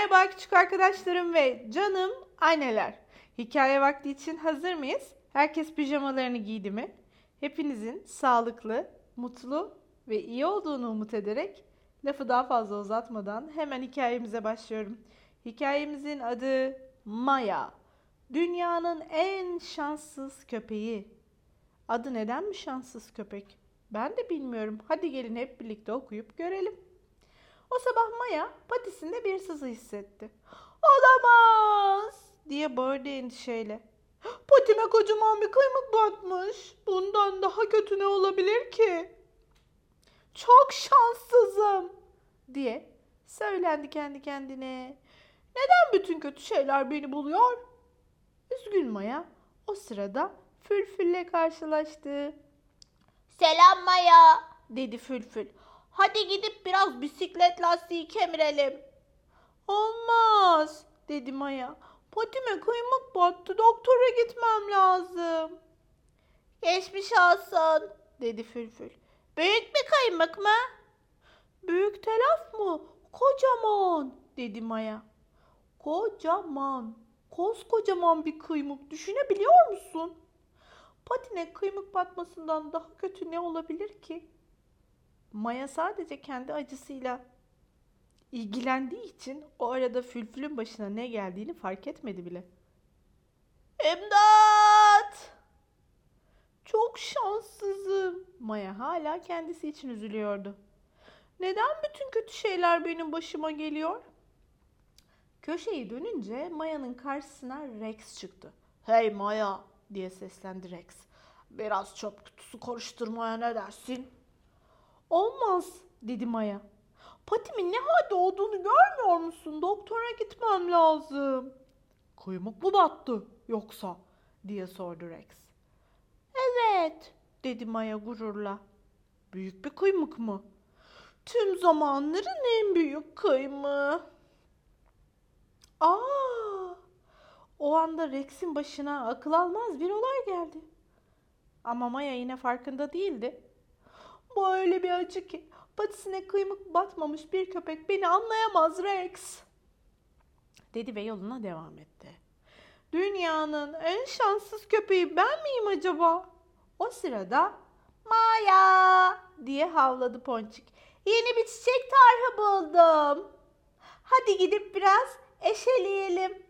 Merhaba küçük arkadaşlarım ve canım anneler. Hikaye vakti için hazır mıyız? Herkes pijamalarını giydi mi? Hepinizin sağlıklı, mutlu ve iyi olduğunu umut ederek lafı daha fazla uzatmadan hemen hikayemize başlıyorum. Hikayemizin adı Maya. Dünyanın en şanssız köpeği. Adı neden mi şanssız köpek? Ben de bilmiyorum. Hadi gelin hep birlikte okuyup görelim. O sabah Maya patisinde bir sızı hissetti. Olamaz diye bağırdı endişeyle. Patime kocaman bir kıymık batmış. Bundan daha kötü ne olabilir ki? Çok şanssızım diye söylendi kendi kendine. Neden bütün kötü şeyler beni buluyor? Üzgün Maya o sırada Fülfül'le karşılaştı. Selam Maya. Dedi Fülfül. Hadi gidip biraz bisiklet lastiği kemirelim. Olmaz dedi Maya. Patime kıymık battı doktora gitmem lazım. Geçmiş olsun. Dedi Fülfül. Büyük bir kıymık mı? Büyük telaf mı? Kocaman dedi Maya. Kocaman. Koskocaman bir kıymık düşünebiliyor musun? Patine kıymık batmasından daha kötü ne olabilir ki? Maya sadece kendi acısıyla ilgilendiği için o arada Fülfül'ün başına ne geldiğini fark etmedi bile. İmdat! Çok şanssızım. Maya hala kendisi için üzülüyordu. Neden bütün kötü şeyler benim başıma geliyor? Köşeyi dönünce Maya'nın karşısına Rex çıktı. Hey Maya diye seslendi Rex. Biraz çöp kutusu karıştırmaya ne dersin? Olmaz dedi Maya. Patimin ne halde olduğunu görmüyor musun? Doktora gitmem lazım. Kıymık mı battı yoksa? diye sordu Rex. Evet dedi Maya gururla. Büyük bir kıymık mı? Tüm zamanların en büyük kıymığı. Aa! O anda Rex'in başına akıl almaz bir olay geldi. Ama Maya yine farkında değildi. Bu öyle bir acı ki patisine kıymık batmamış bir köpek beni anlayamaz Rex. Dedi ve yoluna devam etti. Dünyanın en şanssız köpeği ben miyim acaba? O sırada Maya diye havladı Ponçik. Yeni bir çiçek tarhı buldum. Hadi gidip biraz eşeleyelim.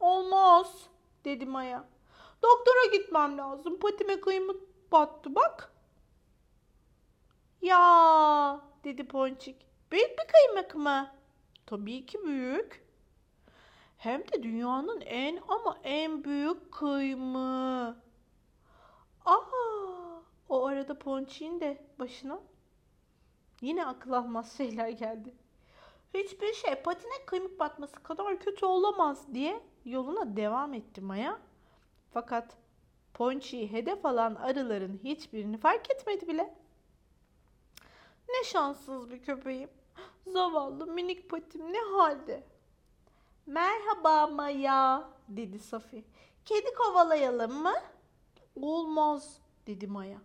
Olmaz dedi Maya. Doktora gitmem lazım. Patime kıymık battı bak. Ya dedi Ponçik. Büyük bir kıymık mı? Tabii ki büyük. Hem de dünyanın en ama en büyük kıymığı. Aa, o arada Ponçik'in de başına yine akıl almaz şeyler geldi. Hiçbir şey patine kıymık batması kadar kötü olamaz diye yoluna devam etti Maya. Fakat Ponçik'i hedef alan arıların hiçbirini fark etmedi bile. Ne şanssız bir köpeğim. Zavallı minik patim ne halde? Merhaba Maya dedi Safi. Kedi kovalayalım mı? Olmaz dedi Maya.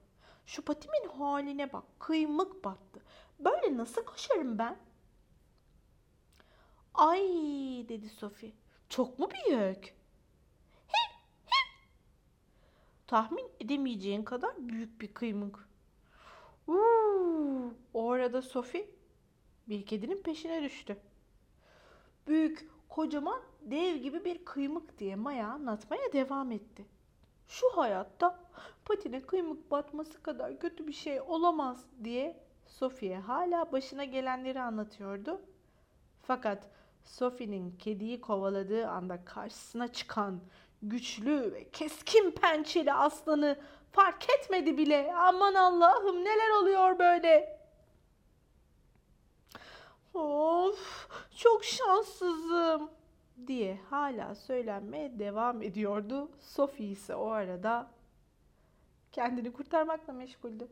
Şu patimin haline bak kıymık battı. Böyle nasıl koşarım ben? Ay dedi Sophie. Çok mu büyük? Tahmin edemeyeceğin kadar büyük bir kıymık. Uuu, o arada Sophie bir kedinin peşine düştü. Büyük, kocaman, dev gibi bir kıymık diye Maya anlatmaya devam etti. Şu hayatta patine kıymık batması kadar kötü bir şey olamaz diye Sophie'ye hala başına gelenleri anlatıyordu. Fakat Sophie'nin kediyi kovaladığı anda karşısına çıkan güçlü ve keskin pençeli aslanı fark etmedi bile. Aman Allah'ım neler oluyor böyle? Of çok şanssızım diye hala söylenmeye devam ediyordu. Sophie ise o arada kendini kurtarmakla meşguldü.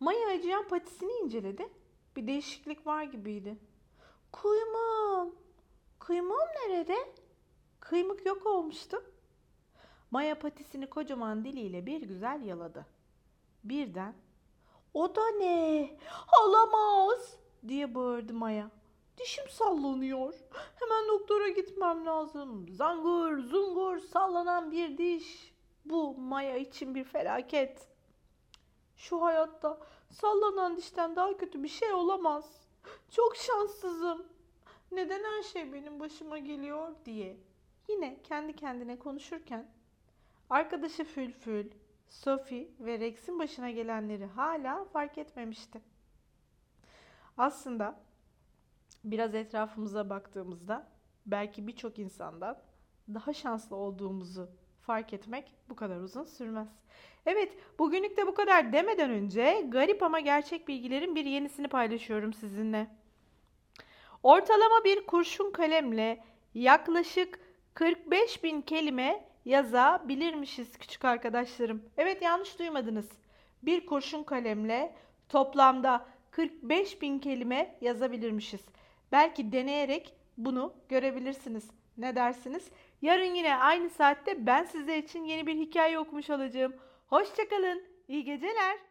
Maya acıyan patisini inceledi. Bir değişiklik var gibiydi. Kıymığım. Kıymığım nerede? Kıymık yok olmuştu. Maya patisini kocaman diliyle bir güzel yaladı. Birden o da ne? Olamaz diye bağırdı Maya. Dişim sallanıyor. Hemen doktora gitmem lazım. Zangur zungur sallanan bir diş. Bu Maya için bir felaket. Şu hayatta sallanan dişten daha kötü bir şey olamaz. Çok şanssızım. Neden her şey benim başıma geliyor diye. Yine kendi kendine konuşurken arkadaşı Fülfül, Sophie ve Rex'in başına gelenleri hala fark etmemişti. Aslında biraz etrafımıza baktığımızda belki birçok insandan daha şanslı olduğumuzu fark etmek bu kadar uzun sürmez. Evet, bugünlük de bu kadar demeden önce garip ama gerçek bilgilerin bir yenisini paylaşıyorum sizinle. Ortalama bir kurşun kalemle yaklaşık 45 bin kelime yazabilirmişiz küçük arkadaşlarım. Evet yanlış duymadınız. Bir kurşun kalemle toplamda 45 bin kelime yazabilirmişiz. Belki deneyerek bunu görebilirsiniz. Ne dersiniz? Yarın yine aynı saatte ben sizler için yeni bir hikaye okumuş olacağım. Hoşçakalın. İyi geceler.